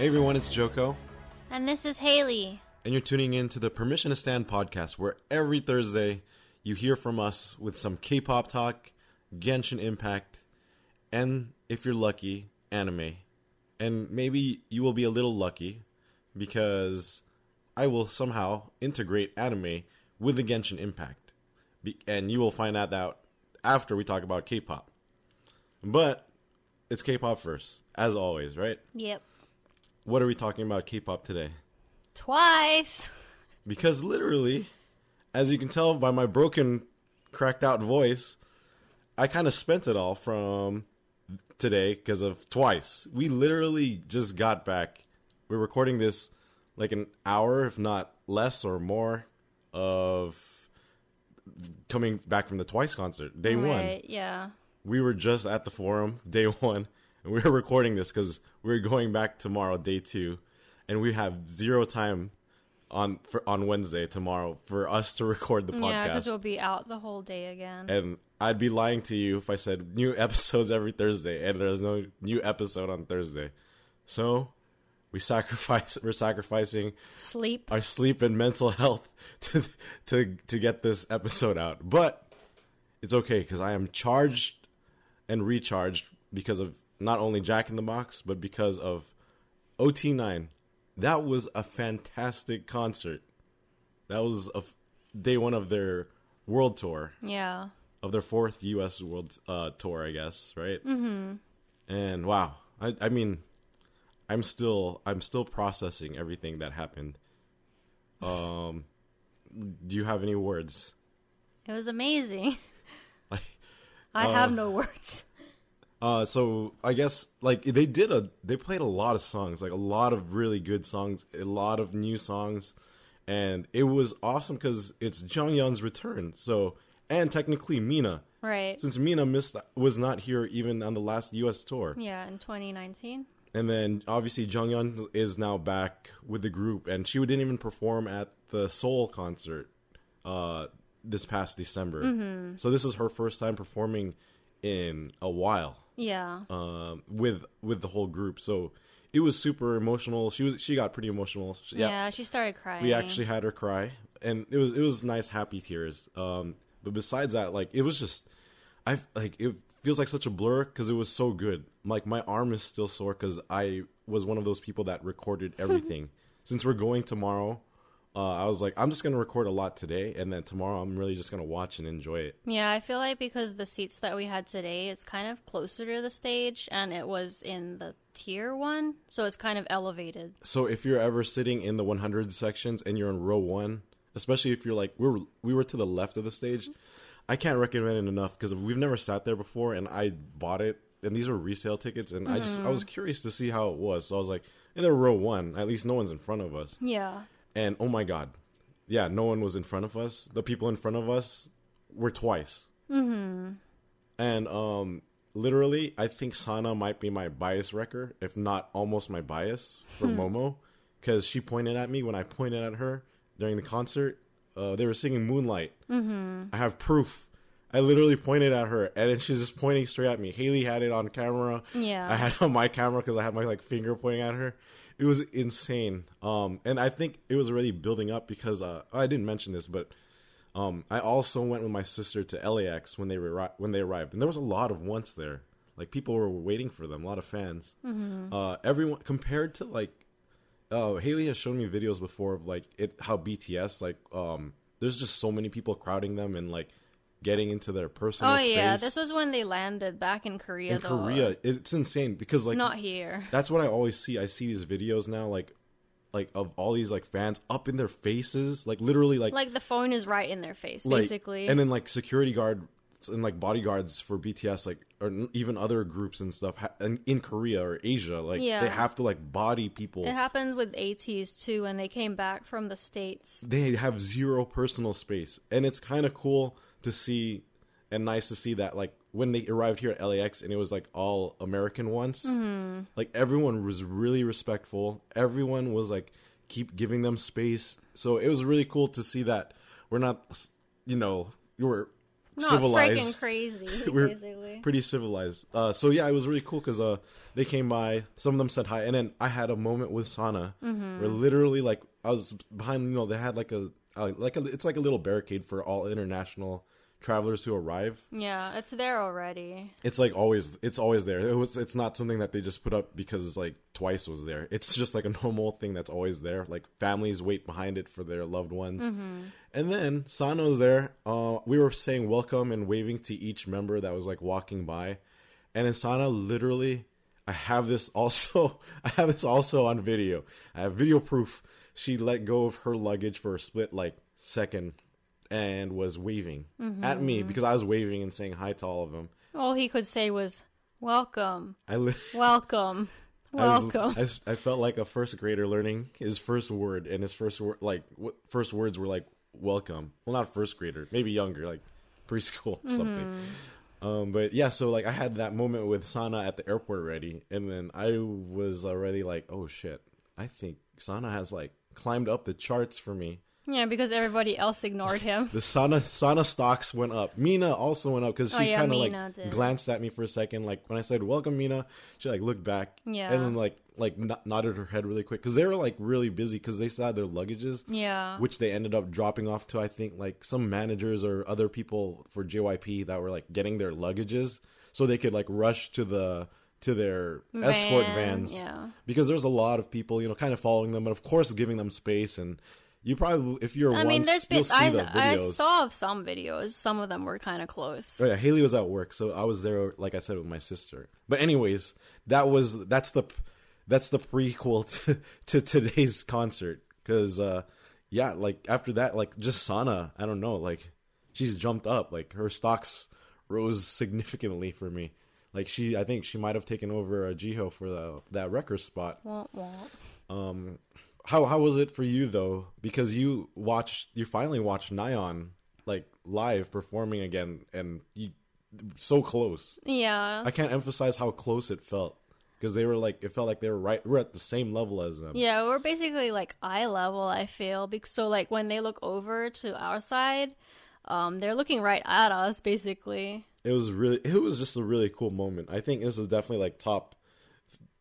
Hey everyone, it's Joko, And this is Haley. and you're tuning in to the Permission to Stand podcast, where every Thursday you hear from us with some K-pop talk, Genshin Impact, and if you're lucky, anime. And maybe you will be a little lucky because I will somehow integrate anime with the Genshin Impact, and you will find out that after we talk about K-pop. But it's K-pop first, as always, right? Yep. What are we talking about K-pop today? Twice. Because literally, as you can tell by my broken, cracked out voice, I kind of spent it all from today because of twice. We literally just got back. We're recording this like an hour, if not less or more, of coming back from the Twice concert, day one. Yeah. We were just at the forum, day one, and we were recording this because we are going back tomorrow, day two, and we have zero time on for, on Wednesday tomorrow for us to record the podcast. Yeah, because we'll be out the whole day again. and I'd be lying to you if I said new episodes every Thursday, and there's no new episode on Thursday. So we sacrifice. We're sacrificing Sleep. our sleep and mental health to to to get this episode out. But it's okay because I am charged and recharged because of not only Jack in the Box but because of OT9. That was a fantastic concert. That was a f- day one of their world tour Yeah. of their fourth U.S. world uh, tour, I guess, right? Mm-hmm. And wow, I, I mean, I'm still I'm still processing everything that happened. Um, do you have any words? It was amazing. Like, I have no words. Uh, so I guess like they did a they played a lot of songs, like a lot of really good songs, a lot of new songs, and it was awesome because it's Jeongyeon's return. So and technically Mina, Right. since Mina missed was not here even on the last U.S. tour. Yeah, in 2019. And then obviously Jeongyeon is now back with the group, and she didn't even perform at the Seoul concert uh, this past December. Mm-hmm. So this is her first time performing in a while Yeah. um, with with the whole group. So it was super emotional. She was she got pretty emotional. She- yeah. she started crying. we actually had her cry, and it was it was nice, happy tears. Um, but besides that, like it was just, I like it feels like such a blur because it was so good. Like my arm is still sore because I was one of those people that recorded everything. Since we're going tomorrow, uh, I was like, I'm just gonna record a lot today, and then tomorrow I'm really just gonna watch and enjoy it. Yeah, I feel like because the seats that we had today, it's kind of closer to the stage, and it was in the tier one, so it's kind of elevated. So if you're ever sitting in the 100 sections and you're in row one, especially if you're like we were we were to the left of the stage, I can't recommend it enough because we've never sat there before, and I bought it, and these were resale tickets, and I just I was curious to see how it was, so I was like, in the row one, at least no one's in front of us, Yeah. And oh my god, yeah, no one was in front of us. The people in front of us were twice, mm-hmm. and um. Literally, I think Sana might be my bias wrecker, if not almost my bias for Momo, because she pointed at me when I pointed at her during the concert. Uh, they were singing Moonlight. Mm-hmm. I have proof. I literally pointed at her, and then she's just pointing straight at me. Haley had it on camera. Yeah. I had it on my camera because I had my like finger pointing at her. It was insane. Um, and I think it was already building up because uh, I didn't mention this, but um, I also went with my sister to LAX when they were when they arrived, and there was a lot of once there. Like people were waiting for them, a lot of fans. Uh, everyone compared to like uh, Haley has shown me videos before of like it how BTS like um there's just so many people crowding them and like getting into their personal space. Oh yeah, space. this was when they landed back in Korea. in though. Korea. It's insane because like not here. that's what I always see. I see these videos now like like of all these like fans up in their faces, like literally like Like the phone is right in their face, like- basically. and then like security guard and like bodyguards for BTS, like or even other groups and stuff ha- in, in Korea or Asia, like Yeah. they have to like body people. it happens with ATEEZ too when they came back from the states. they have zero personal space and it's kind of cool to see and nice to see that like when they arrived here at LAX and it was like all American ones like everyone was really respectful everyone was like keep giving them space so it was really cool to see that we're not you know we're Not civilized. crazy, We're basically. pretty civilized. Uh, so yeah, it was really cool because uh, they came by. Some of them said hi, and then I had a moment with Sana Mm-hmm. where literally like I was behind. You know, they had like a uh, like a, it's like a little barricade for all international travelers who arrive. Yeah, it's there already. It's like always, it's always there. It was, it's not something that they just put up because it's like twice was there. It's just like a normal thing that's always there. Like families wait behind it for their loved ones. And then Sana was there. Uh, we were saying welcome and waving to each member that was like walking by, and Sana literally, I have this also. I have this also on video. I have video proof. She let go of her luggage for a split like second, and was waving at me because I was waving and saying hi to all of them. All he could say was, "Welcome, I li- welcome, I, was- welcome." I I felt like a first grader learning his first word, and his first word, like what first words were like "welcome." Well, not first grader, maybe younger, like preschool something. Um, but yeah, so like I had that moment with Sana at the airport already, and then I was already like, "Oh shit!" I think Sana has like climbed up the charts for me. yeah, because everybody else ignored him. The Sana Sana stocks went up. Mina also went up because she Oh, yeah, kind of like did. glanced at me for a second. Like when I said "Welcome, Mina," she like looked back, Yeah. and then like like nodded her head really quick because they were like really busy because they still had their luggages, Yeah, which they ended up dropping off to I think like some managers or other people for JYP that were like getting their luggages so they could like rush to the to their escort vans yeah. because there's a lot of people you know kind of following them, but of course giving them space and. You probably, if you're I once, mean, there's been I, the I saw some videos. Some of them were kind of close. Oh yeah, Haley was at work, so I was there, like I said, with my sister. But anyways, that was that's the that's the prequel to to today's concert because uh, yeah, like after that, like just Sana, I don't know, like she's jumped up, like her stocks rose significantly for me. Like she, I think she might have taken over a Jihyo for the that record spot. Wah, wah. Um, how how was it for you though? Because you watched, you finally watched Nayeon like live performing again, and you so close. Yeah, I can't emphasize how close it felt because they were like it felt like they were right. We're at the same level as them. yeah, we're basically like eye level. I feel because so like when they look over to our side, um, they're looking right at us basically. It was really, it was just a really cool moment. I think this is definitely like top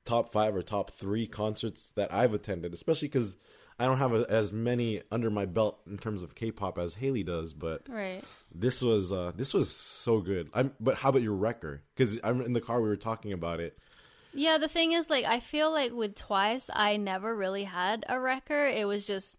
top five or top three concerts that I've attended, especially because I don't have a, as many under my belt in terms of K-pop as Haley does, but. Right. This was uh this was so good. I'm but how about your record? Because I'm in the car. We were talking about it. Yeah, the thing is, like, I feel like with Twice, I never really had a wrecker. It was just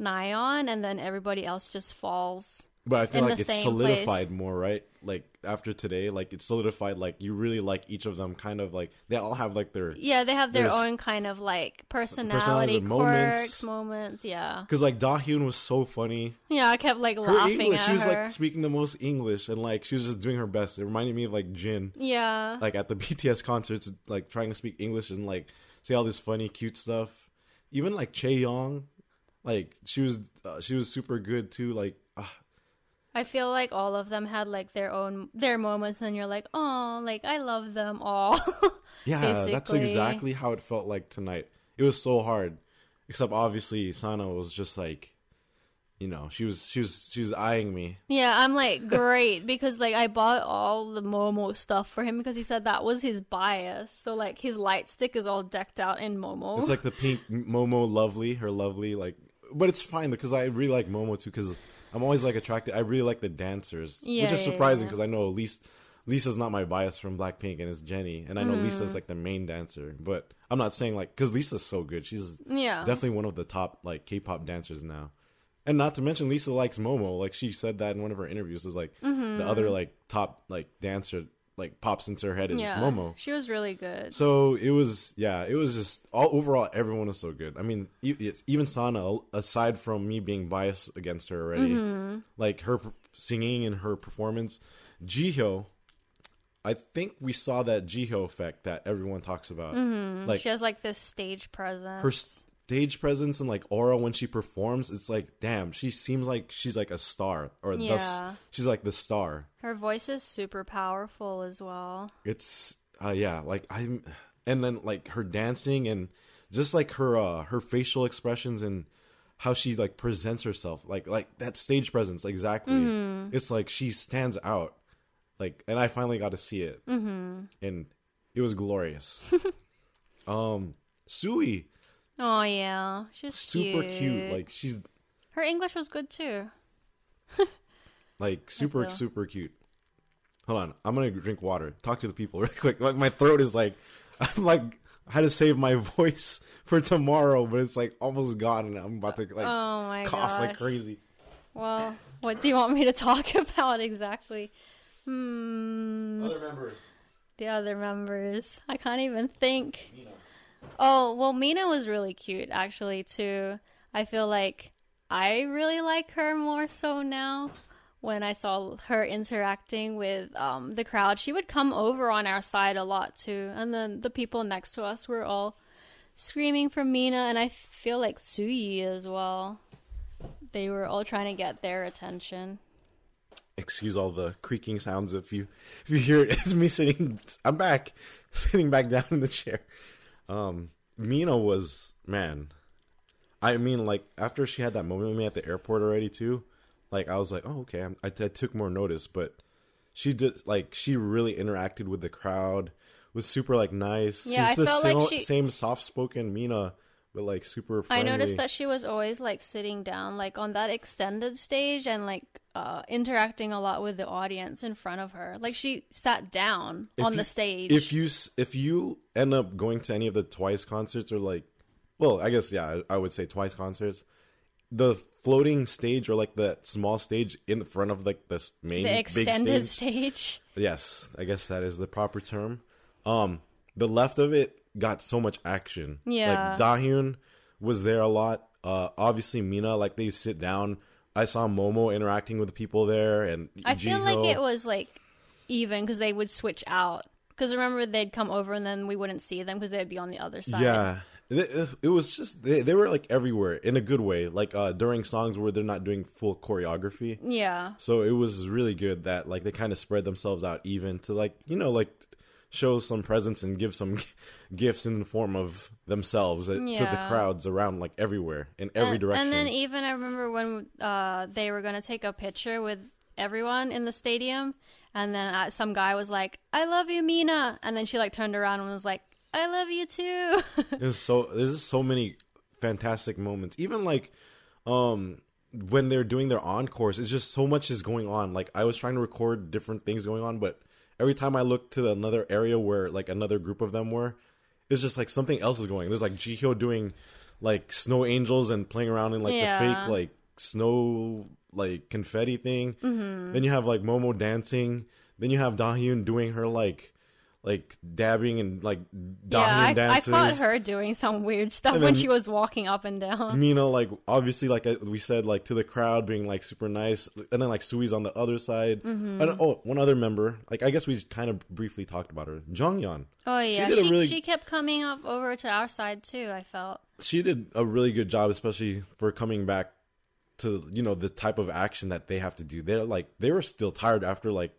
Nayeon, and then everybody else just falls. But I feel like it's solidified place. more, right? Like after today, like it's solidified. Like you really like each of them. Kind of like they all have like their Yeah, they have their There's- own kind of like personality, and moments. moments. Yeah, because like Dahyun was so funny. yeah. I kept like Her laughing English, she was her. like speaking the most English, and like she was just doing her best. It reminded me of like Jin, yeah, like at the BTS concerts, like trying to speak English and like say all this funny, cute stuff. Even like Chae Young, like she was uh, she was super good too. Like ah, I feel like all of them had like their own their moments, and you're like, oh, like I love them all. Yeah, that's exactly how it felt like tonight. It was so hard, except obviously Sana was just like, you know, she was she was she was eyeing me. Yeah, I'm like great because like I bought all the Momo stuff for him because he said that was his bias. So like his light stick is all decked out in Momo. It's like the pink Momo, lovely, her lovely, like, but it's fine because I really like Momo too because I'm always like attracted. I really like the dancers, Yeah, which is yeah, surprising yeah. because I know Lisa, Lisa's not my bias from Blackpink and it's Jennie, and I know Mm. Lisa's like the main dancer, but I'm not saying like because Lisa's so good. She's yeah, definitely one of the top like K-pop dancers now. And not to mention Lisa likes Momo. Like she said that in one of her interviews is like the other like top like dancer like pops into her head is Mm-hmm. yeah. Momo. She was really good. So it was yeah, it was just all overall everyone was so good. I mean, even Sana aside from me being biased against her already, Mm-hmm. like her singing and her performance, Jihyo I think we saw that Jihyo effect that everyone talks about. Like she has like this stage presence. her stage presence and like aura when she performs it's like damn she seems like she's like a star or thus Yeah. she's like the star Her voice is super powerful as well. it's uh yeah like i'm and then like her dancing and just like her uh her facial expressions and how she like presents herself, like like that stage presence, exactly. Mm-hmm. It's like she stands out, like, and I finally got to see it, Mm-hmm. and it was glorious. um, Tzuyu, Oh yeah, she's super cute. cute. Like she's her English was good too. like super super cute. Hold on, I'm gonna drink water. Talk to the people real quick. Like my throat is like, I'm like I had to save my voice for tomorrow, but it's like almost gone, and I'm about to like oh cough gosh. like crazy. Well, what do you want me to talk about exactly? Hmm. Other members. The other members. I can't even think. Oh, well, Mina was really cute, actually, too. I feel like I really like her more so now. When I saw her interacting with um, the crowd, she would come over on our side a lot too. And then the people next to us were all screaming for Mina, and I feel like Tzuyu as well. They were all trying to get their attention. excuse all the creaking sounds if you if you hear it it's me sitting i'm back sitting back down in the chair um mina was man i mean like after she had that moment with me at the airport already too like i was like oh okay I, I took more notice but she did like she really interacted with the crowd was super like nice. Yeah, She's I the felt like she- same soft-spoken mina but like super I noticed that she was always like sitting down, like on that extended stage, and like uh, interacting a lot with the audience in front of her. Like she sat down If on you- the stage. If you s- if you end up going to any of the Twice concerts or like, well, I guess yeah, I, I would say Twice concerts. The floating stage or like the small stage in the front of like this main the big extended stage. stage. Yes, I guess that is the proper term. Um, the left of it got so much action. Yeah. like Dahyun was there a lot. Uh, obviously Mina, like they sit down. I saw Momo interacting with the people there, and I feel like it was like even because they would switch out. Because remember, they'd come over and then we wouldn't see them because they'd be on the other side. Yeah. It, it was just they, they were like everywhere in a good way like uh during songs where they're not doing full choreography Yeah. so it was really good that like they kind of spread themselves out even to like you know like show some presence and give some gifts in the form of themselves uh, to the crowds around like everywhere in every and, direction And then even I remember when uh, they were gonna take a picture with everyone in the stadium, and then uh, some guy was like, "I love you, Mina," and then she like turned around and was like, "I love you too." There's so there's just so many fantastic moments. Even like um when they're doing their encores, it's just so much is going on. Like I was trying to record different things going on, but every time I look to another area where like another group of them were, it's just like something else is going. There's like Jihyo doing like snow angels and playing around in like Yeah. the fake like snow like confetti thing. Mm-hmm. Then you have like Momo dancing. Then you have Dahyun doing her like like dabbing and like Dahyun yeah, I, I caught her doing some weird stuff And when she was walking up and down. Mina, like obviously, like we said, like to the crowd being like super nice, and then like Tzuyu's on the other side. Mm-hmm. And oh, one other member, like I guess we kind of briefly talked about her, Jeongyeon. Oh yeah, she she, really- kept coming up over to our side too. I felt. She did a really good job, especially for coming back to you know the type of action that they have to do. They're like they were still tired after like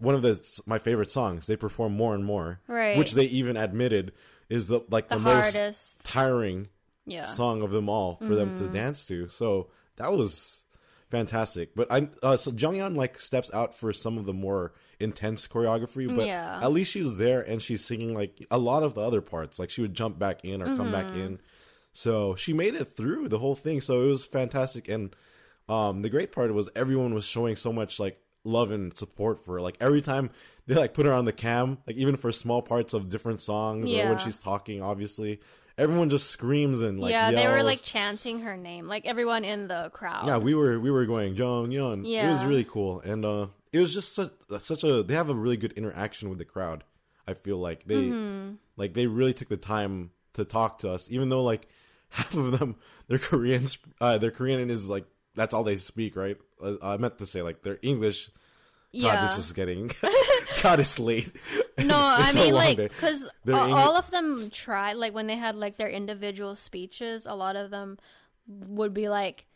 one of the my favorite songs. They perform more and more, Right. Which they even admitted is the like The the, most tiring Yeah. song of them all for them to Mm-hmm. dance to. So that was fantastic. But I uh, so Jeongyeon like steps out for some of the more intense choreography, but Yeah. at least she was there and she's singing like a lot of the other parts. Like she would jump back in or come back Mm-hmm. in. So she made it through the whole thing. So it was fantastic. And um, the great part was everyone was showing so much like love and support for her. Like every time they like put her on the cam, like even for small parts of different songs or when she's talking, obviously. Everyone just screams and like yeah, they were like chanting her name, like everyone in the crowd. Yeah, we were we were going Jeongyeon. It was really cool, and uh, it was just such, such a. They have a really good interaction with the crowd. I feel like they Mm-hmm. like they really took the time to talk to us, even though like half of them they're Koreans. Uh, their Korean is like that's all they speak, right? Uh, I meant to say like their English. yeah. God, this is getting. God, it's late. No, I mean like because They're all of them tried like when they had like their individual speeches. A lot of them would be like,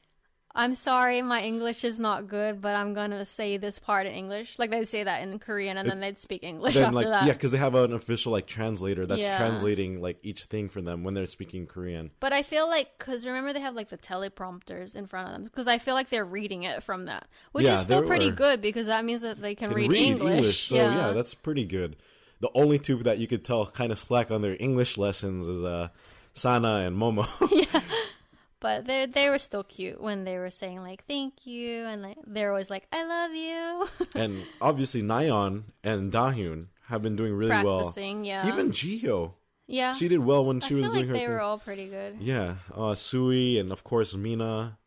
I'm sorry, my English is not good, but I'm gonna say this part in English. Like they'd say that in Korean, and then they'd speak English then after like that. yeah, because they have an official like translator that's Yeah. translating like each thing for them when they're speaking Korean. But I feel like because remember they have like the teleprompters in front of them because I feel like they're reading it from that, which Yeah, is still pretty were. good because that means that they can, Can read, English. so yeah. that's pretty good. The only two that you could tell kind of slack on their English lessons is uh Sana and Momo. but they they were still cute when they were saying like thank you and like, they're always like I love you. and obviously Nayeon and Dahyun have been doing really well. Practicing, yeah. Even Jihyo, yeah, she did well when I she feel was like doing her they thing. were all pretty good. Yeah, uh, Tzuyu and of course Mina.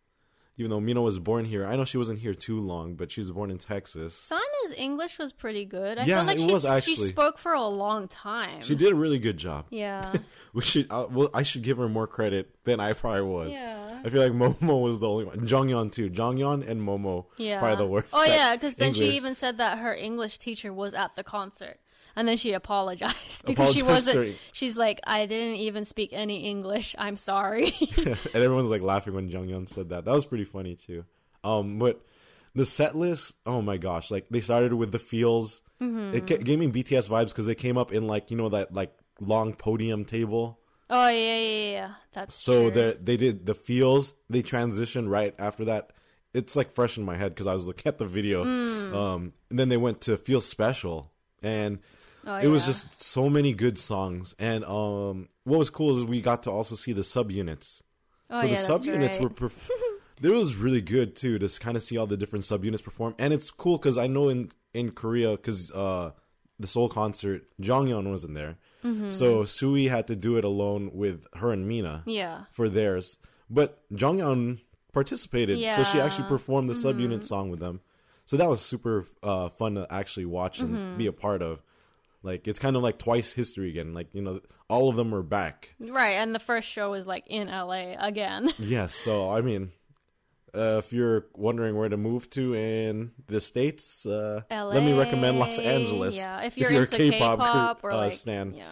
Even though Mina was born here, I know she wasn't here too long, but she was born in Texas. Sana's English was pretty good. I Yeah, feel like it she, was she spoke for a long time. She did a really good job. Yeah. We should. Uh, well, I should give her more credit than I probably was. Yeah. I feel like Momo was the only one. Jeongyeon too. Jeongyeon and Momo. Yeah. Probably the worst. Oh yeah, because then she even said that her English teacher was at the concert, and then she apologized because she wasn't. She's like, I didn't even speak any English. I'm sorry. and everyone's like laughing when Jeongyeon said that. That was pretty funny too. Um, but the set list, oh my gosh! Like they started with the feels. Mm-hmm. It gave me BTS vibes because they came up in like you know that like long podium table. oh yeah, yeah, yeah. That's So they they did the feels. They transitioned right after that. It's like fresh in my head because I was looking at the video. Mm. Um, and then they went to Feel Special, and Oh, it was just so many good songs. And um, what was cool is we got to also see the subunits. Oh, so yeah, the subunits right. were. Perf- It was really good too to kind of see all the different subunits perform, and it's cool because I know in in Korea because uh, the Seoul concert Jeongyeon wasn't there, Mm-hmm. so Tzuyu had to do it alone with her and Mina Yeah. for theirs. But Jeongyeon participated, so she actually Yeah. Mm-hmm. performed the subunit song with them. So that was super uh, fun to actually watch and Mm-hmm. be a part of. Like it's kind of like twice history again. Like you know, all of them are back. Right, and the first show was like in LA again. Yes. So I mean, uh, if you're wondering where to move to in the states, uh, LA. let me recommend Los Angeles. Yeah, if you're, into a K-pop, or uh, like stan. yeah.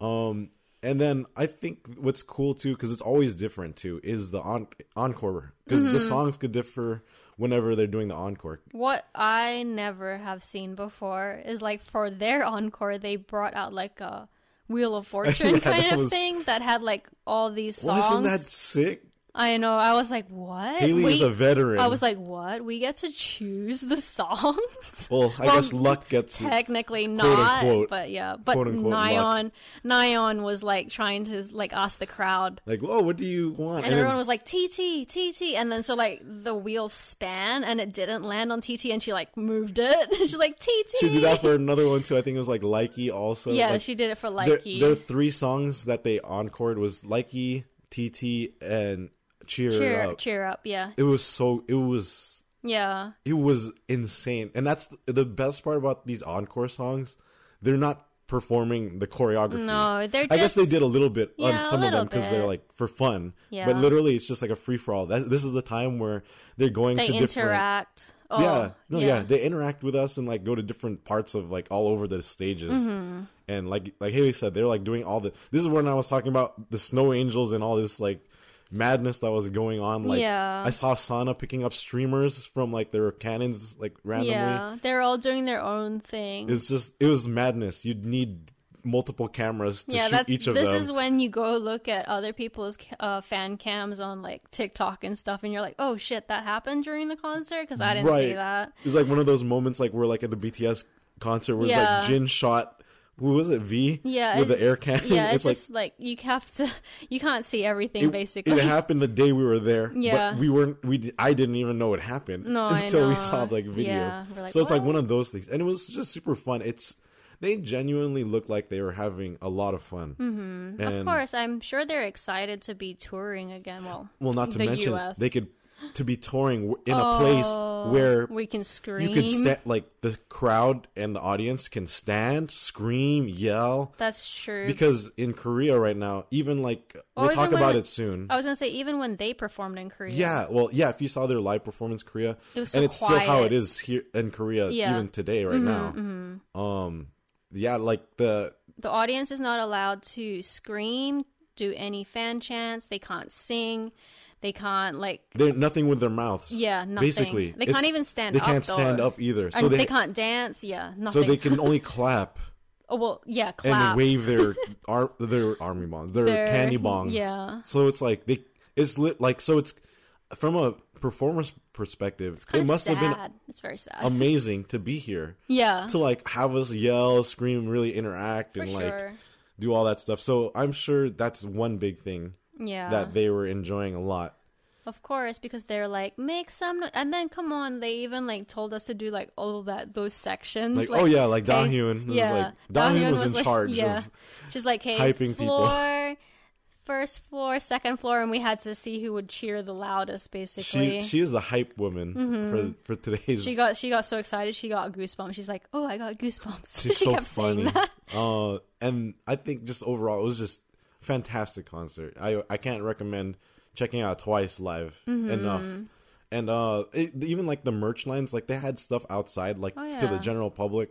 Um, and then I think what's cool too, because it's always different too, is the on- encore. Because the Mm-hmm. songs could differ whenever they're doing the encore. What I never have seen before is like for their encore, they brought out like a Wheel of Fortune Yeah, kind of was- thing that had like all these songs. Wasn't that sick? I know. I was like, what? Haley is a veteran. I was like, what? We get to choose the songs? well, I well, guess luck gets. Technically not, unquote. but yeah. But Quote, unquote, luck. Nayeon, Nayeon was like trying to like ask the crowd, like, whoa, what do you want? and then- everyone was like TT, TT, and then so like the wheel span and it didn't land on TT, and she like moved it. She's like TT. she did that for another one too. I think it was like Likey also. yeah, Like, she did it for Likey. there are three songs that they encored was Likey, TT, and Cheer, cheer, Up. cheer up, yeah, It was so. It was. yeah, It was insane, and that's the, best part about these encore songs. They're not performing the choreography. No, they're I guess they did a little bit Yeah, on some of them because they're like for fun. Yeah. But literally, it's just like a free for all. This is the time where they're going they to different. interact. Oh, yeah, no, yeah. They interact with us and like go to different parts of like all over the stages. Mm-hmm. And like like Haley said, they're like doing all the. This is when I was talking about the snow angels and all this like madness that was going on. Like Yeah. I saw Sana picking up streamers from like their cannons like randomly. Yeah, they're all doing their own thing. It's just it was madness. You'd need multiple cameras to yeah, shoot each of this them. This is when you go look at other people's uh, fan cams on like TikTok and stuff, and you're like, oh shit, that happened during the concert because I didn't see Right. that. It's like one of those moments like we're like at the BTS concert where it's Yeah. like Jin shot who was it V Yeah, with the air cannon. Yeah, it's, like just like you have to, you can't see everything it, basically. it happened the day we were there. Yeah. but we weren't. We I didn't even know it happened No, until we saw like video. Yeah, like, so it's like one of those things, and it was just super fun. It's they genuinely looked like they were having a lot of fun. Mm-hmm. Of course, I'm sure they're excited to be touring again. Well, Well, not to the mention US. they could to be touring in a place Oh, where we can scream. you could stand like the crowd and the audience can stand, scream, yell. That's true. Because in Korea right now, even like we'll talk even about we- it soon. I was gonna say even when they performed in Korea. Yeah, well, yeah. If you saw their live performance, Korea, It was and so it's still how it is here in Korea, Yeah. Mm-hmm, even today, right now. Um, yeah, like the the audience is not allowed to scream, do any fan chants. They can't sing. They can't like They're nothing with their mouths. yeah, nothing. Basically, they can't even stand. They up, can't stand up either. So they, they, can't dance. Yeah, nothing. so they can only clap oh well, yeah, clap. and wave their ar- their army bombs, their Their- candy bongs. yeah. So it's like they it's lit like so it's from a performer's perspective. It must sad. have been It's very sad. amazing to be here yeah, to like have us yell, scream, really interact, for and like do all that stuff. So I'm sure that's one big thing Yeah, that they were enjoying a lot. Of course, because they're like make some, no-" and then come on, they even like told us to do like all that those sections. Like, oh yeah, like hey- Dahyun was yeah, like Dahyun was, in like- charge yeah. of She's like, hey, hyping people. floor, first floor, second floor, and we had to see who would cheer the loudest. Basically, she she is the hype woman for for today's She got she got so excited she got goosebumps. She's like, "Oh, I got goosebumps." She's she so kept funny. saying that. Uh, and I think just overall, it was just fantastic concert. I I can't recommend checking out twice live Mm-hmm. enough. And uh, it, even like the merch lines, like they had stuff outside, like Oh, to the general public,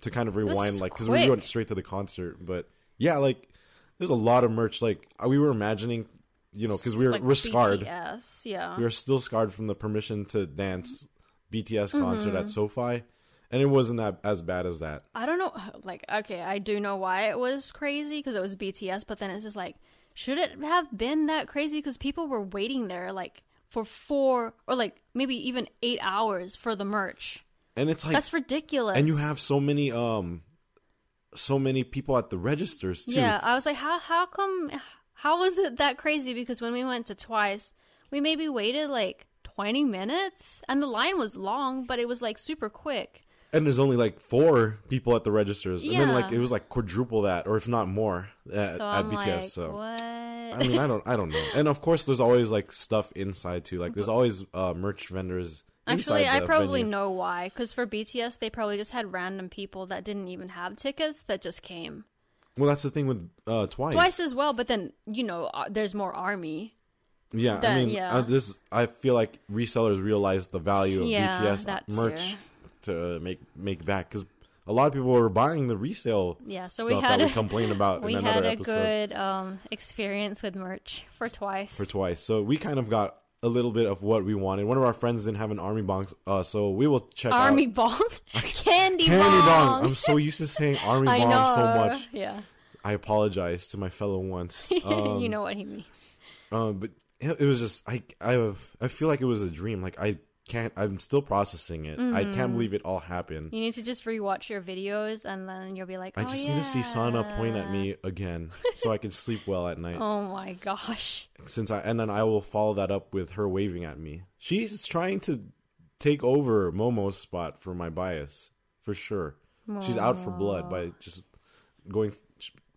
to kind of rewind, like because we went straight to the concert. But yeah, like there's a lot of merch. Like uh, we were imagining, you know, because we were Like we're scarred. BTS, yeah. We are still scarred from the permission to dance BTS concert Mm-hmm. at SoFi, and it wasn't that as bad as that. I don't know. Like, okay, I do know why it was crazy because it was BTS, but then it's just like, should it have been that crazy? Because people were waiting there like for four or like maybe even eight hours for the merch. And it's like That's ridiculous. and you have so many um so many people at the registers too yeah. I was like, how how come? How was it that crazy? Because when we went to twice, we maybe waited like twenty minutes, and the line was long, but it was like super quick. And there's only like four people at the registers and then like it was like quadruple that or if not more at, So at bts like, so what? i mean i don't i don't know and of course there's always like stuff inside too like there's always uh merch vendors Actually, I probably venue. know why. Because for BTS, they probably just had random people that didn't even have tickets that just came. well that's the thing with uh twice Twice as well, but then, you know, uh, there's more army. yeah i mean yeah. uh, this i feel like resellers realize the value of Yeah, bts merch too. To make make back because a lot of people were buying the resale Yeah, so stuff we had that a, we complained about we in had a episode good um, experience with merch for twice. for twice. So we kind of got a little bit of what we wanted. One of our friends didn't have an army bong, uh, so we will check army out bong, candy, candy bong. bong. I'm so used to saying army bong know. so much. Yeah, I apologize to my fellow ones. Um, you know what he means. uh, but it, it was just I I I feel like it was a dream. Like I can't. I'm still processing it. I Mm-hmm. can't believe it all happened. You need to just rewatch your videos, and then you'll be like, I oh, just yeah. need to see Sana point at me again, so I can sleep well at night. Oh my gosh. since I and then I will follow that up with her waving at me. She's trying to take over Momo's spot for my bias for sure. She's out for blood by just going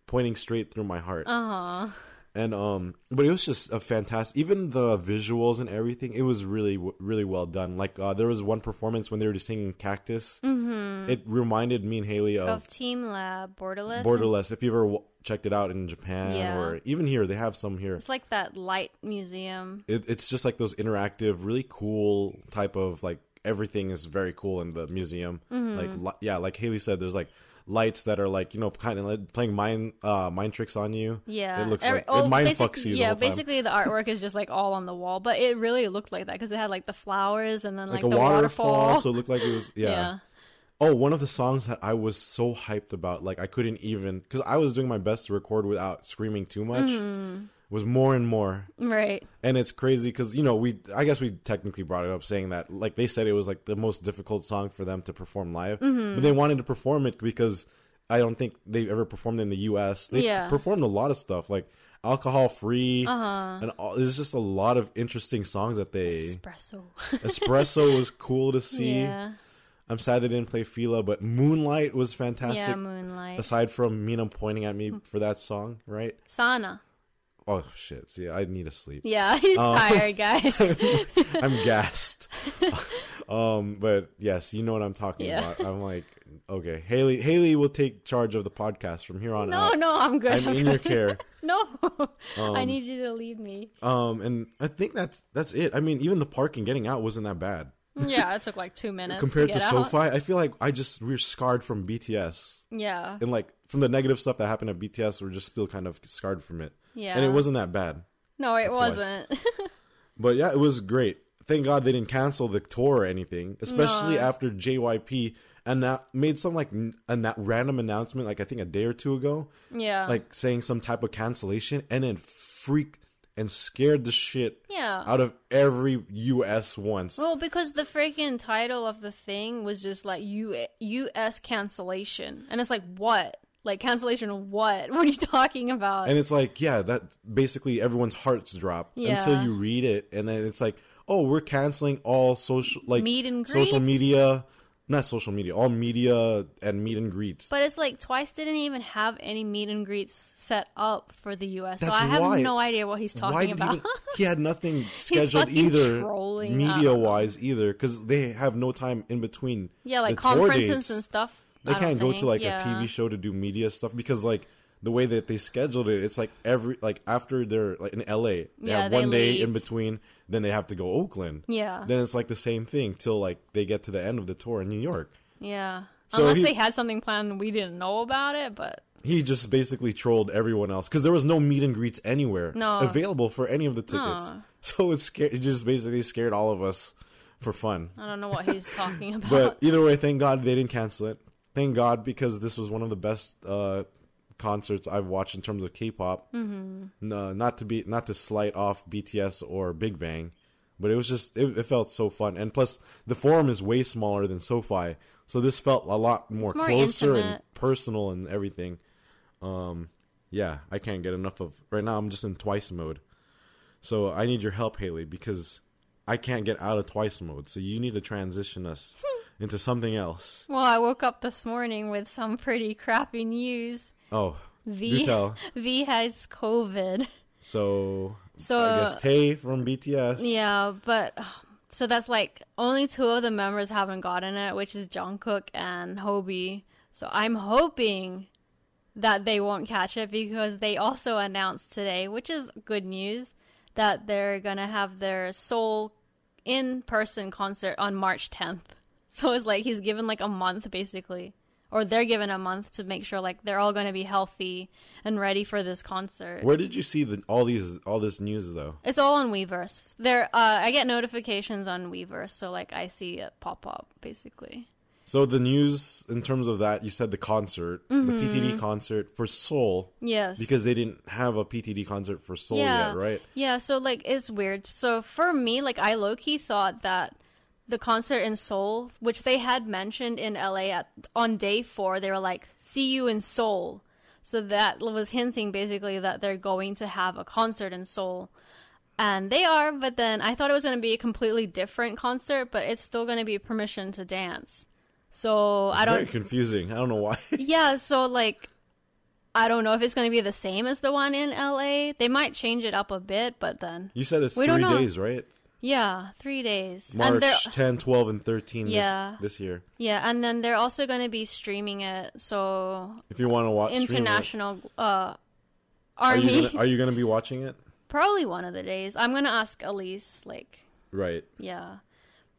pointing straight through my heart. Uh huh. And um but it was just a fantastic even the visuals and everything it was really really well done. Like uh there was one performance when they were just singing Cactus. Mm-hmm. It reminded me and Haley of, Of teamLab, Borderless. Borderless. If you ever w- checked it out in Japan Yeah. or even here they have some here. It's like that light museum. it, it's just like those interactive, really cool type of like everything is very cool in the museum. Mm-hmm. Like li- yeah, like Haley said, there's like lights that are like you know kind of like playing mind uh mind tricks on you. Yeah, it looks Every- like oh, it mind fucks you. Yeah, the basically the artwork is just like all on the wall, but it really looked like that because it had like the flowers and then like, like, the waterfall, waterfall. so it looked like it was yeah. yeah. Oh, one of the songs that I was so hyped about, like I couldn't even because I was doing my best to record without screaming too much. Mm-hmm. Was more and more right. and it's crazy because you know we i guess we technically brought it up saying that like they said it was like the most difficult song for them to perform live Mm-hmm. but they wanted to perform it because i don't think they've ever performed in the us they Yeah. performed a lot of stuff like alcohol free Uh-huh. and all, there's just a lot of interesting songs that they Espresso. espresso was cool to see yeah. i'm sad they didn't play fila but moonlight was fantastic. Yeah, Moonlight. aside from mina pointing at me for that song right Sana. Oh shit see i need to sleep Yeah, he's Oh. tired, guys. I'm gassed. um, but yes, you know what I'm talking Yeah. about. I'm like, okay, Haley. Haley will take charge of the podcast from here on no, out. no, I'm good. I'm I'm in good. your care. No, I need you to leave me. Um, and I think that's that's it. I mean, even the parking getting out wasn't that bad Yeah, it took like two minutes compared to, to get out. SoFi. I feel like I just we're scarred from BTS, Yeah, and like from the negative stuff that happened at BTS, we're just still kind of scarred from it. yeah. And it wasn't that bad. No, it wasn't. But yeah, it was great. Thank God they didn't cancel the tour or anything, especially No. after JYP and that made some like n- a random announcement, like I think a day or two ago, Yeah. like saying some type of cancellation, and then freaked and scared the shit yeah. out of every US once. Well, because the freaking title of the thing was just like U U.S. cancellation, and it's like what? Like cancellation of what? What are you talking about? And it's like, yeah, that basically everyone's hearts drop until you read it, and then it's like, oh, we're canceling all social like Meet and social media, not social media, all media and meet and greets. but it's like Twice didn't even have any meet and greets set up for the U.S. That's so I have why- no idea what he's talking about. he? He had nothing scheduled either, media-wise either, because they have no time in between. yeah, like conferences and stuff. They I can't go to like Yeah. a TV show to do media stuff because like the way that they scheduled it, it's like every like after they're like in LA, they Yeah, have they one day in between, then they have to go Oakland. Yeah, Then it's like the same thing till like they get to the end of the tour in New York. yeah. So Unless he- they had something planned and we didn't know about it, but He just basically trolled everyone else because there was no meet and greets anywhere No. available for any of the tickets. No. So it scared, it just basically scared all of us for fun. I don't know what he's talking about. But either way, thank God they didn't cancel it. Thank God because this was one of the best uh, concerts I've watched in terms of K-pop. Mm-hmm. No, not to be not to slight off BTS or Big Bang, but it was just it, it felt so fun. And plus, the forum is way smaller than SoFi, so this felt a lot more, more closer and personal and everything. Um, yeah, I can't get enough of. Right now, I'm just in twice mode, so I need your help, Haley, because I can't get out of twice mode. So you need to transition us into something else. well, I woke up this morning with some pretty crappy news. Oh, V. V has COVID. So, So I guess Tae from BTS. Yeah, but so that's like only two of the members haven't gotten it, which is Jungkook and Hobi. So I'm hoping that they won't catch it because they also announced today, which is good news, that they're gonna have their Seoul in-person concert on March 10th. So it's like he's given like a month basically. Or they're given a month to make sure like they're all going to be healthy and ready for this concert. Where did you see the, all these all this news though? It's all on Weverse. There, uh, I get notifications on Weverse, so like I see it pop up basically. So the news in terms of that, you said the concert, Mm-hmm. the PTD concert for Seoul, Yes, because they didn't have a PTD concert for Seoul Yeah. yet, right? yeah. So like it's weird. So for me, like I low key thought that the concert in Seoul, which they had mentioned in LA at on day four, they were like, "See you in Seoul." So that was hinting basically that they're going to have a concert in Seoul. And they are, but then I thought it was going to be a completely different concert, but it's still going to be permission to dance. So I don't very confusing. I don't know why. Yeah, so like I don't know if it's going to be the same as the one in LA. They might change it up a bit, but then you said it's We three days, right? Yeah, 3 days. March they're 10, 12, and 13 Yeah. this, this year. yeah, and then they're also going to be streaming it. So If you want to watch international uh Are army are you gonna be watching it? probably one of the days. I'm going to ask Elise like Right. yeah.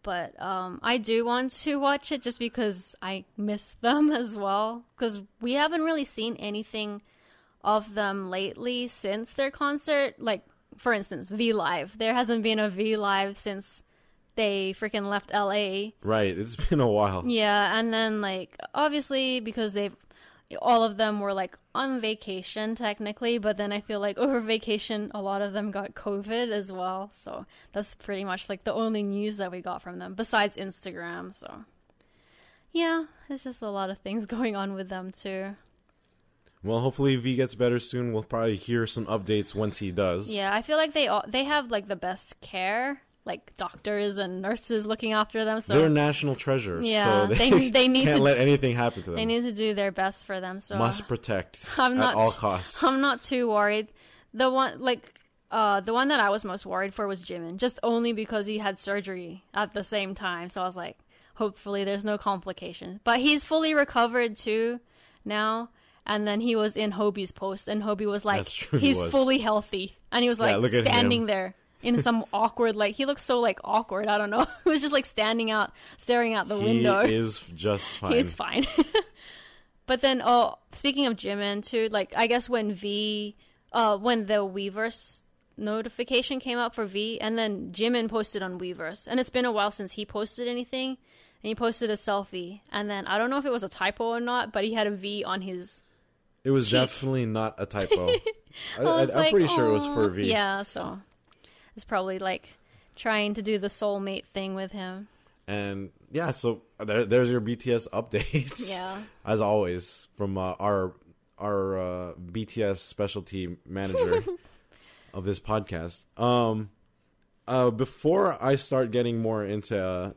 But um, I do want to watch it just because I miss them as well. Because we haven't really seen anything of them lately since their concert. Like, for instance, V Live. There hasn't been a V Live since they freaking left LA. Right. It's been a while. Yeah, and then like obviously because they've all of them were like on vacation technically, but then I feel like over vacation a lot of them got COVID as well. So that's pretty much like the only news that we got from them besides Instagram. So yeah, it's just a lot of things going on with them too. Well, hopefully V gets better soon. We'll probably hear some updates once he does. Yeah, I feel like they all they have like the best care, like doctors and nurses looking after them. So They're a national treasure. Yeah, so they, they- they need can't to- let anything happen to them. they need to do their best for them. So Must protect I'm at not- all costs. I'm not too worried. The one like uh the one that I was most worried for was Jimin, just only because he had surgery at the same time. So I was like, hopefully there's no complication. But he's fully recovered too now. And then he was in Hobi's post, and Hobie was like, true, he he's was. fully healthy, and he was like at standing there in some awkward, like he looks so like awkward. I don't know. he was just like standing out, staring out the he window. is just fine. He's fine. but then, oh, speaking of Jimin too, like I guess when V, uh, when the Weverse notification came out for V, and then Jimin posted on Weverse, and it's been a while since he posted anything, and he posted a selfie, and then I don't know if it was a typo or not, but he had a V on his. It was definitely not a typo. I, I am like, pretty sure it was for V. Yeah, so it's probably like trying to do the soulmate thing with him. And yeah, so there, there's your BTS updates. Yeah. As always, from uh, our our uh, BTS specialty manager of this podcast. Um, uh, before I start getting more into, uh,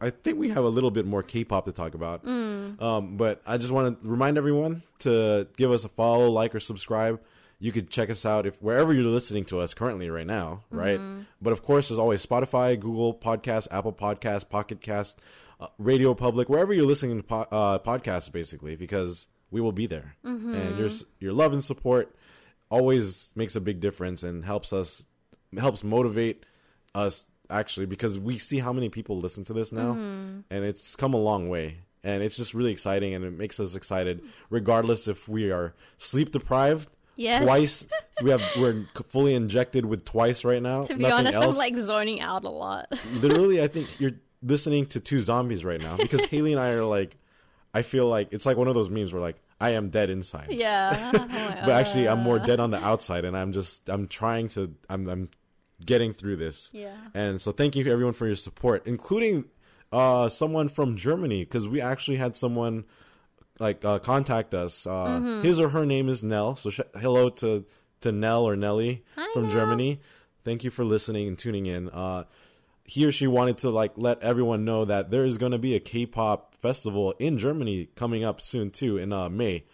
I think we have a little bit more K-pop to talk about. Um, but I just want to remind everyone to give us a follow, like, or subscribe. You could check us out if wherever you're listening to us currently right now, right? But of course, there's always Spotify, Google Podcasts, Apple Podcasts, Pocket Cast, uh, Radio Public, wherever you're listening to po- uh, podcasts, basically, because we will be there, and your your love and support always makes a big difference and helps us helps motivate us actually because we see how many people listen to this now mm-hmm. and it's come a long way and it's just really exciting and it makes us excited regardless if we are sleep deprived Yes. twice we have we're fully injected with twice right now To be Nothing honest, else. I'm like zoning out a lot. literally i think you're listening to two zombies right now because haley and i are like i feel like it's like one of those memes where like i am dead inside yeah. Oh but actually i'm more dead on the outside and i'm just i'm trying to i'm i'm getting through this Yeah. and so thank you everyone for your support including uh someone from germany because we actually had someone like uh contact us uh Mm-hmm. his or her name is nell so sh- hello to to nell or nelly Hi, from Nell. germany thank you for listening and tuning in uh he or she wanted to like let everyone know that there is going to be a K-pop festival in Germany coming up soon too in uh, May.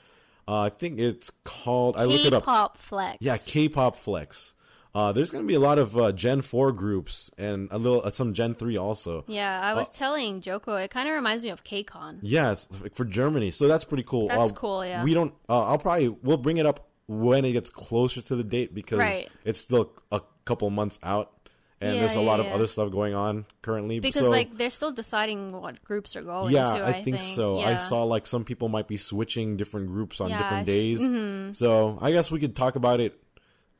Uh, I think it's called. I looked it up. K-pop flex. Yeah, K-pop flex. Uh, there's going to be a lot of uh, Gen Four groups and a little uh, some Gen Three also. Yeah, I Uh, was telling Joko, it kind of reminds me of KCON. Yeah, it's for Germany, so that's pretty cool. That's Uh, cool, yeah. We don't. Uh, I'll probably we'll bring it up when it gets closer to the date because Right. it's still a couple months out, and Yeah, there's a yeah, lot of yeah. other stuff going on currently. Because so, like they're still deciding what groups are going yeah, to. I, think, so. I saw like some people might be switching different groups on different I s- mm-hmm. days. So I guess we could talk about it,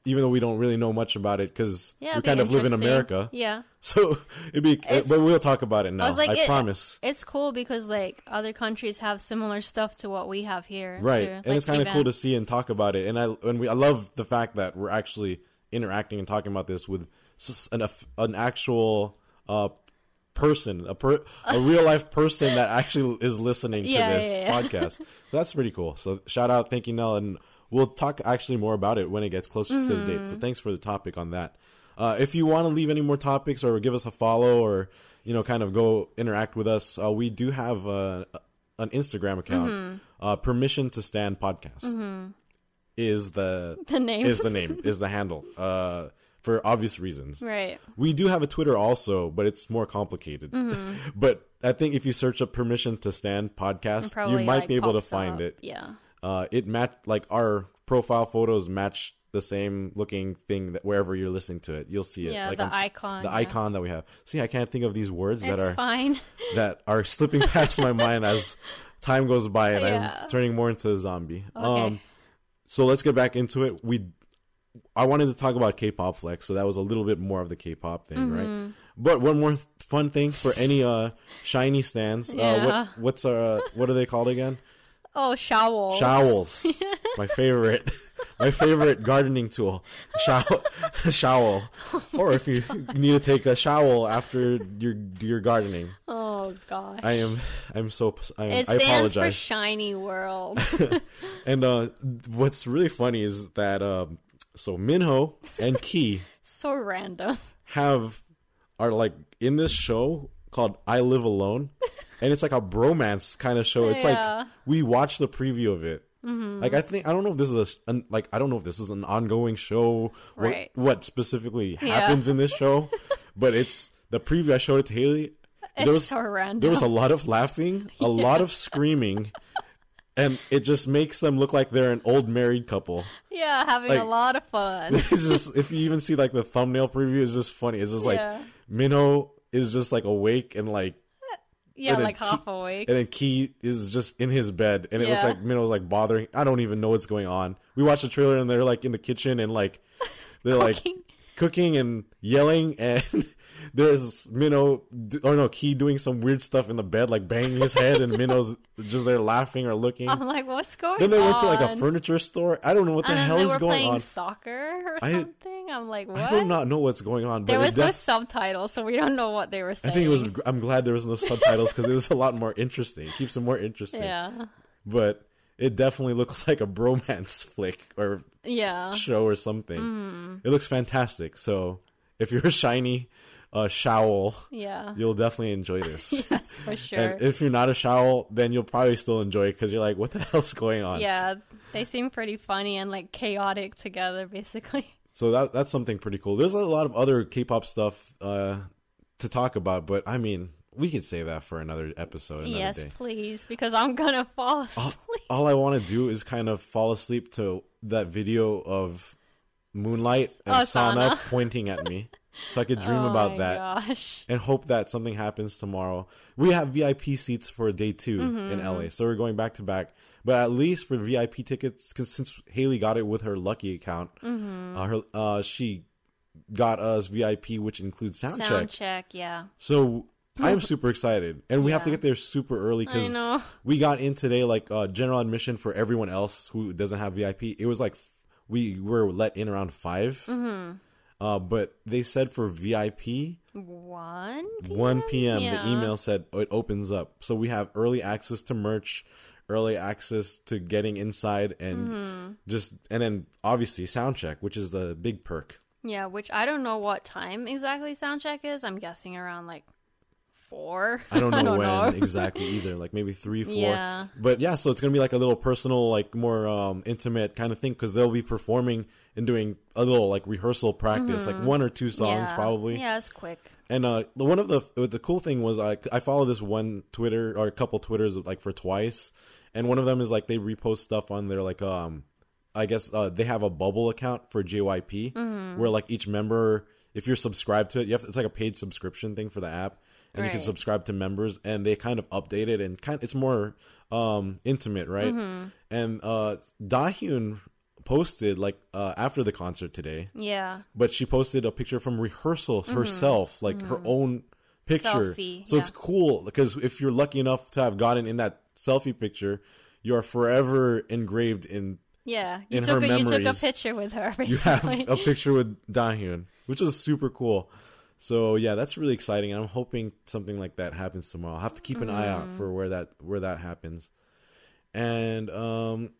even though we don't really know much about it because Yeah, we kind of live in. America. Yeah. So it'd be, It's- but we'll talk about it now. I I, like, it- promise. It's cool because like other countries have similar stuff to what we have here. right, too, and like it's kind of cool to see and talk about it. And I and we I love the fact that we're actually interacting and talking about this with an an actual uh person, a per, a real life person that actually is listening to Yeah, this yeah, yeah. podcast. So that's pretty cool. So shout out, thank you, Nell, and we'll talk actually more about it when it gets closer to the date. Mm-hmm. So thanks for the topic on that. Uh, if you want to leave any more topics or give us a follow or you know kind of go interact with us, uh, we do have uh, an Instagram account. Mm-hmm. Uh, Permission to Stand podcast is the The name. is the name is the handle uh, for obvious reasons. right. We do have a Twitter also, but it's more complicated. But I think if you search up "Permission to Stand" podcast, you might like, be able to find up. it. Yeah. Uh, it match like our profile photos match the same looking thing that wherever you're listening to it, you'll see it. Yeah, like the on icon, the yeah. icon that we have. See, I can't think of these words that are fine. that are slipping past my mind as time goes by and Yeah. I'm turning more into a zombie. Okay. Um, so let's get back into it. We, I wanted to talk about K-pop flex, so that was a little bit more of the K-pop thing, Mm-hmm. right? But one more th- fun thing for any uh SHINee stands. Uh, Yeah. what what's uh what are they called again? Oh, shower. Showels. my favorite. My favorite gardening tool. Show- shovel. Or if you need to take a shower after your your gardening. Oh gosh. I am I'm so I, it I stands for SHINee world. and uh what's really funny is that um so Minho and Key so random. have are like in this show called I Live Alone, and it's like a bromance kind of show. It's Yeah. like we watched the preview of it. Like I think I don't know if this is a an, like I don't know if this is an ongoing show. What, Right. what specifically Yeah. happens in this show? but it's the preview. I showed it to Haley. It's there was so random. there was a lot of laughing, a lot of screaming, and it just makes them look like they're an old married couple. yeah, having like- a lot of fun. It's just if you even see like the thumbnail preview, it's just funny. It's just like Yeah. Minho is just like awake and like yeah, and like half Key- awake. and then Key is just in his bed and it looks like Minho's like bothering I don't even know what's going on. We watch the trailer and they're like in the kitchen and like they're like Cooking. cooking and yelling and there's Minho or no Key doing some weird stuff in the bed like banging his head and Minho's just there laughing or looking. I'm like, what's going on? then they on? went to like a furniture store. I don't know what the hell is going playing on. soccer or I- something. I'm like, what? I do not know what's going on. But there was no subtitles, so we don't know what they were saying. I think it was. I'm glad there was no subtitles because it was a lot more interesting. It keeps it more interesting. Yeah. But it definitely looks like a bromance flick or Yeah. show or something. Mm. It looks fantastic. So if you're a shiny uh, showl, Yeah. you'll definitely enjoy this. Yes, for sure. And if you're not a showl, then you'll probably still enjoy it because you're like, what the hell's going on? yeah, they seem pretty funny and like chaotic together, basically. So that that's something pretty cool. There's a lot of other K-pop stuff uh, to talk about, but I mean, we could save that for another episode, another yes, day. please, because I'm gonna fall asleep. All I want to do is kind of fall asleep to that video of Moonlight and Oh, Sana. pointing at me, so I could dream oh about that. Gosh. and hope that something happens tomorrow. We have VIP seats for day 2 Mm-hmm. in LA, so we're going back to back. But at least for VIP tickets, cause since Haley got it with her lucky account, Mm-hmm. uh, her uh, she got us VIP, which includes sound, check. Sound check. check, yeah. So I'm super excited, and we have to get there super early because we got in today like uh, general admission for everyone else who doesn't have VIP. It was like f- we were let in around 5 Mm-hmm. Uh, but they said for VIP, One. 1 p.m. Yeah. the email said it opens up so we have early access to merch early access to getting inside and Mm-hmm. just and then obviously sound check which is the big perk Yeah, which I don't know what time exactly sound check is. I'm guessing around like four. i don't know when exactly either like maybe three four Yeah. but yeah so it's gonna be like a little personal like more um intimate kind of thing because they'll be performing and doing a little like rehearsal practice like one or two songs Mm-hmm. yeah. probably Yeah, it's quick. And uh, the one of the the cool thing was I I follow this one Twitter or a couple Twitters like for twice, and one of them is like they repost stuff on their like um, I guess uh, they have a bubble account for JYP Mm-hmm. where like each member if you're subscribed to it you have to, it's like a paid subscription thing for the app and you can subscribe to members and they kind of update it and kind it's more um intimate right Mm-hmm. and uh Dahyun posted like uh after the concert today Yeah. but she posted a picture from rehearsals herself, like her own picture. Selfie, so it's cool because if you're lucky enough to have gotten in that selfie picture, you are forever engraved in. Yeah. You In took her a, you took a picture with her You have a picture with Dahyun, which was super cool. So yeah, that's really exciting, and I'm hoping something like that happens tomorrow. I'll have to keep an eye out for where that where that happens. And um,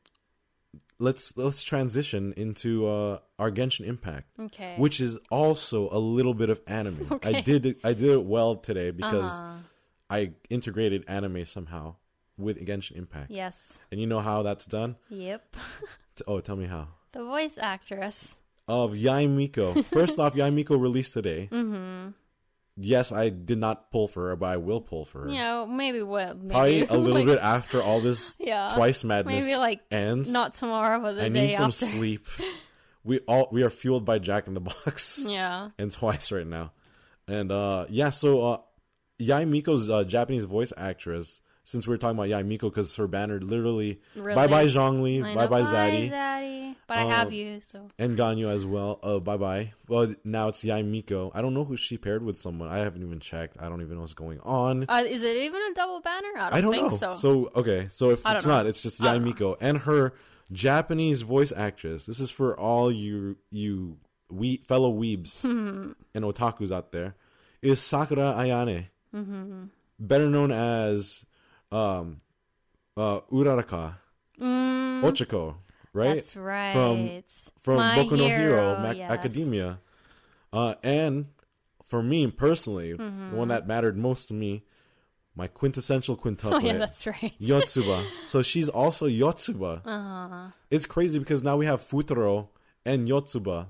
let's let's transition into uh, our Genshin Impact okay. which is also a little bit of anime. I did it, I did it well today because Uh-huh. I integrated anime somehow with Genshin Impact. Yes. And you know how that's done? Yep. Oh, tell me how. The voice actress. Of Yae Miko. First off, Yae Miko released today. Mm-hmm. Yes, I did not pull for her, but I will pull for her. Yeah, maybe what? Maybe, Probably a little like, bit after all this Yeah. twice madness Maybe like ends. not tomorrow, but the I day need some after. sleep. We all we are fueled by Jack in the Box. Yeah. and twice right now. And uh yeah, so uh Yae Miko's uh, Japanese voice actress, since we are talking about Yae Miko because her banner literally bye bye. Zhongli, bye bye Zaddy, Zaddy. But I have Um, you, so and Ganyu as well. Uh bye bye. Well now it's Yae Miko. I don't know who she paired with someone. I haven't even checked. I don't even know what's going on. uh, is it even a double banner? I don't, I don't think know. so. okay, so if it's know. not, it's just Yae know. Miko and her Japanese voice actress. This is for all you you we fellow weebs and otakus out there. Is Sakura Ayane, Mm-hmm. better known as um, uh, Uraraka Mm, Ochako, right? That's right. From- From My Boku no Hero Hero, yes. Academia, uh, and for me personally, Mm-hmm. the one that mattered most to me, my quintessential Oh yeah, that's right. Yotsuba. So she's also Yotsuba. Uh-huh. It's crazy because now we have Futaro and Yotsuba.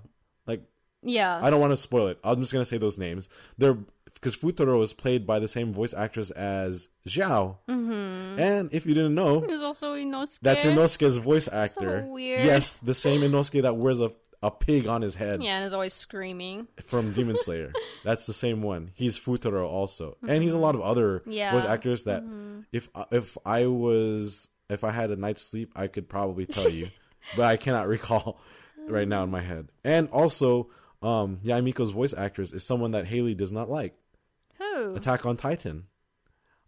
Like Yeah. I don't want to spoil it. I'm just gonna say those names. They're because Futaro is played by the same voice actress as Xiao. Mm-hmm. And if you didn't know, There's also Inosuke. that's Inosuke's voice actor. weird. Yes, the same Inosuke that wears a a pig on his head Yeah, and is always screaming. from Demon Slayer. That's the same one. He's Futaro also, and he's a lot of other Mm-hmm. Yeah. voice actors that if if I was if I had a night's sleep, I could probably tell you, but I cannot recall right now in my head. And also, um, Yae Miko's voice actress is someone that Haley does not like. Who? Attack on Titan,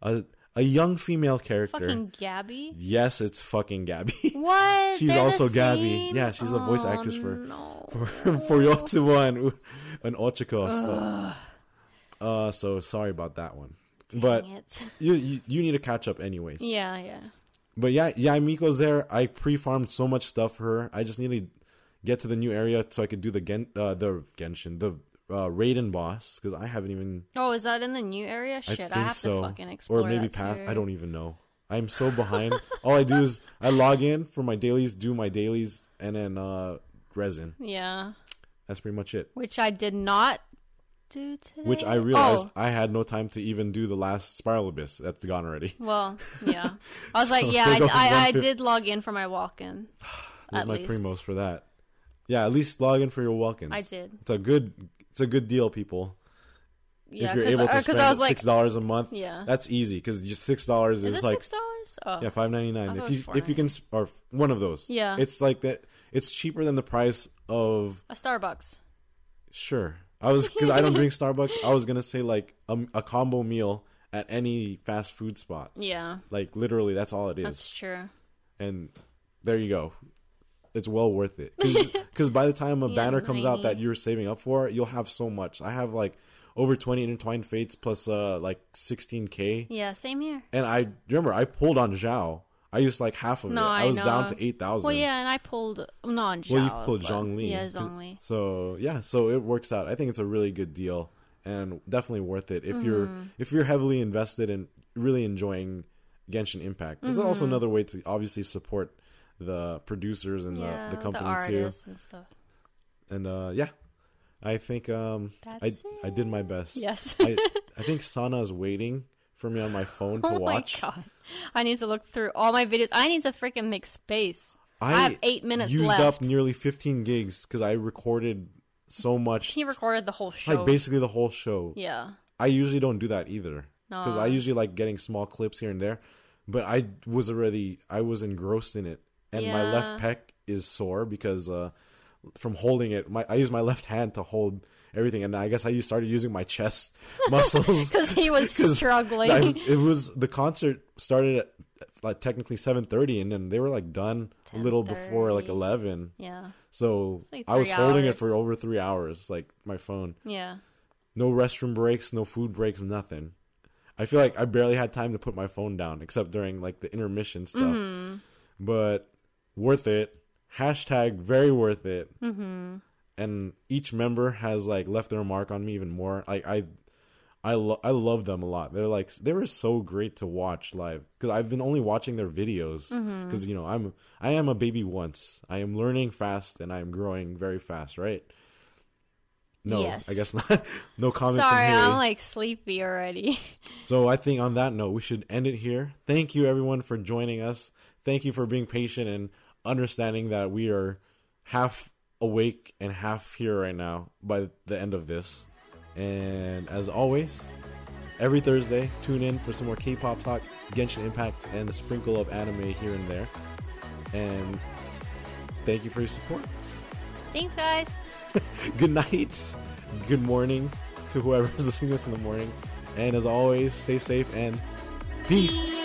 a a young female character. Fucking Gabi. Yes, it's fucking Gabi. What? She's They're the also Gabi. Yeah, she's a voice Oh, actress for- no. for for Yotsuba and, and Ochako. So, uh, so sorry about that one. But Dang it. you, you you need to catch up anyways. yeah, yeah. But yeah, yeah, Miko's there. I pre-farmed so much stuff for her. I just need to get to the new area so I could do the Gen, uh, the Genshin, the uh, Raiden boss because I haven't even. Oh, is that in the new area? I Shit, think I have so, to fucking explore or maybe past. too. I don't even know. I'm so behind. All I do is I log in for my dailies, do my dailies, and then uh, resin. Yeah, That's pretty much it. which I did not do today. Which I realized Oh, I had no time to even do the last Spiral Abyss. That's gone already. well, yeah. I was So like, yeah, I, I, I did log in for my walk-in. There's at my least. primos for that. Yeah, at least log in for your walk-ins. I did. It's a good. It's a good deal, people. Yeah, if you're able to uh, because spend I was like, six dollars a month, yeah. that's easy because just six dollars is, Is it like six dollars? Oh, yeah five ninety nine. If you if you can or one of those, Yeah. it's like that. It's cheaper than the price of a Starbucks. sure. I was because I don't drink Starbucks. I was gonna say like a, a combo meal at any fast food spot. Yeah, Like literally, that's all it is. that's true. and there you go. It's well worth it because by the time a Yeah, banner comes out that you're saving up for, you'll have so much. I have like over twenty intertwined fates plus uh like sixteen k, Yeah, same here. and I remember I pulled on Zhao. I used like half of No, it. I I was down to eight thousand. Well, yeah, and I pulled non Well, you pulled Zhong Li. Yeah, 'cause- Zhong So yeah, so it works out. I think it's a really good deal and definitely worth it if you're Mm-hmm. if you're heavily invested in really enjoying Genshin Impact. This is also Mm-hmm. another way to obviously support the producers and Yeah, the, the company the too. and stuff. And uh, yeah, I think um, I That's I did my best. Yes. I, I think Sana is waiting for me on my phone to oh watch. my god! I need to look through all my videos. I need to freaking make space. I have eight minutes used left. up nearly 15 gigs because I recorded so much, He recorded the whole show. like basically the whole show. yeah. I usually don't do that either because I usually like getting small clips here and there. But I was already I was engrossed in it, and my left pec is sore because uh, from holding it. My I use my left hand to hold everything, and I guess I started using my chest muscles Because he was struggling. I, it was the concert started at like technically seven thirty, and then they were like done a little before like eleven. yeah. So like I was three holding it for over three hours, like my phone. Yeah. No restroom breaks, no food breaks, nothing. I feel like I barely had time to put my phone down, except during like the intermission stuff. Mm-hmm. But worth it. Hashtag very worth it. Mm-hmm. And each member has like left their mark on me even more. Like I, I lo- I love them a lot. They're like they were so great to watch live because I've been only watching their videos Mm-hmm. because you know I'm I am a baby once. I am learning fast and I am growing very fast. Right. No, Yes. I guess not. no comment Sorry, I'm like sleepy already. So I think on that note, we should end it here. Thank you everyone for joining us. Thank you for being patient and understanding that we are half awake and half here right now by the end of this. And as always, every Thursday, tune in for some more K-pop talk, Genshin Impact, and a sprinkle of anime here and there. And thank you for your support. Thanks, guys. Good night, good morning to whoever is listening to this in the morning. And as always, stay safe and peace.